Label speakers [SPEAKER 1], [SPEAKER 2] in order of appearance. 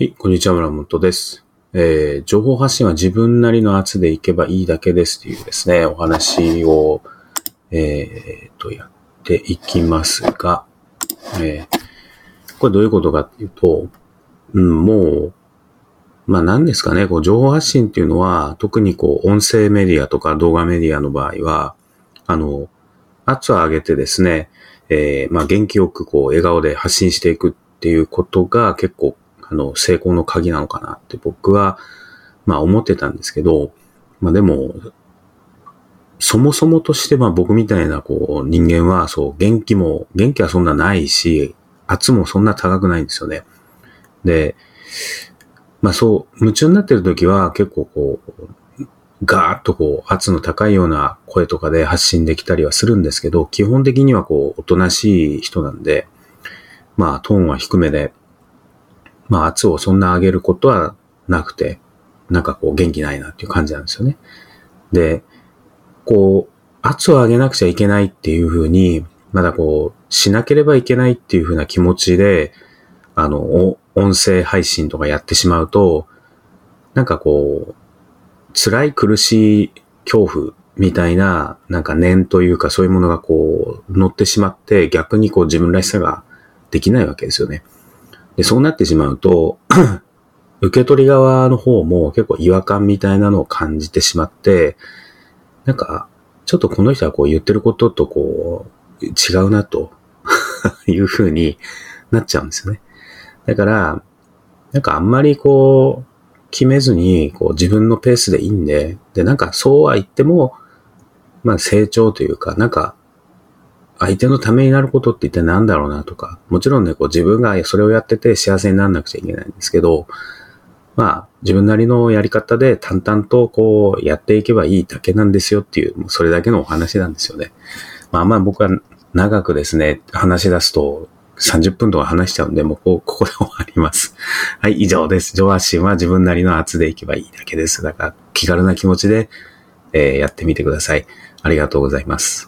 [SPEAKER 1] はい、こんにちは、村本です。えー、情報発信は自分なりの圧でいけばいいだけですというですね、お話を、えー、と、やっていきますが、えー、これどういうことかっていうと、うん、もう、まあ何ですかね、こう、情報発信っていうのは、特にこう、音声メディアとか動画メディアの場合は、あの、圧を上げてですね、えー、まあ元気よくこう、笑顔で発信していくっていうことが結構あの、成功の鍵なのかなって僕は、まあ思ってたんですけど、まあでも、そもそもとしてまあ僕みたいなこう人間はそう元気も、元気はそんなないし、圧もそんな高くないんですよね。で、まあそう、夢中になってる時は結構こう、ガーッとこう圧の高いような声とかで発信できたりはするんですけど、基本的にはこうおとなしい人なんで、まあトーンは低めで、まあ圧をそんな上げることはなくて、なんかこう元気ないなっていう感じなんですよね。で、こう、圧を上げなくちゃいけないっていうふうに、まだこう、しなければいけないっていうふうな気持ちで、あの、音声配信とかやってしまうと、なんかこう、辛い苦しい恐怖みたいな、なんか念というかそういうものがこう、乗ってしまって、逆にこう自分らしさができないわけですよね。で、そうなってしまうと、受け取り側の方も結構違和感みたいなのを感じてしまって、なんか、ちょっとこの人はこう言ってることとこう、違うなと いう風になっちゃうんですよね。だから、なんかあんまりこう、決めずに、こう自分のペースでいいんで、で、なんかそうは言っても、まあ成長というか、なんか相手のためになることって一体何だろうなとか、もちろんね、こう自分がそれをやってて幸せにならなくちゃいけないんですけど、まあ自分なりのやり方で淡々とこうやっていけばいいだけなんですよっていう、もうそれだけのお話なんですよね。まあまあ僕は長くですね、話し出すと30分とか話しちゃうんで、もうここで終わります。はい、以上です。上発信は自分なりの圧でいけばいいだけです。だから気軽な気持ちで、えーやってみてください。ありがとうございます。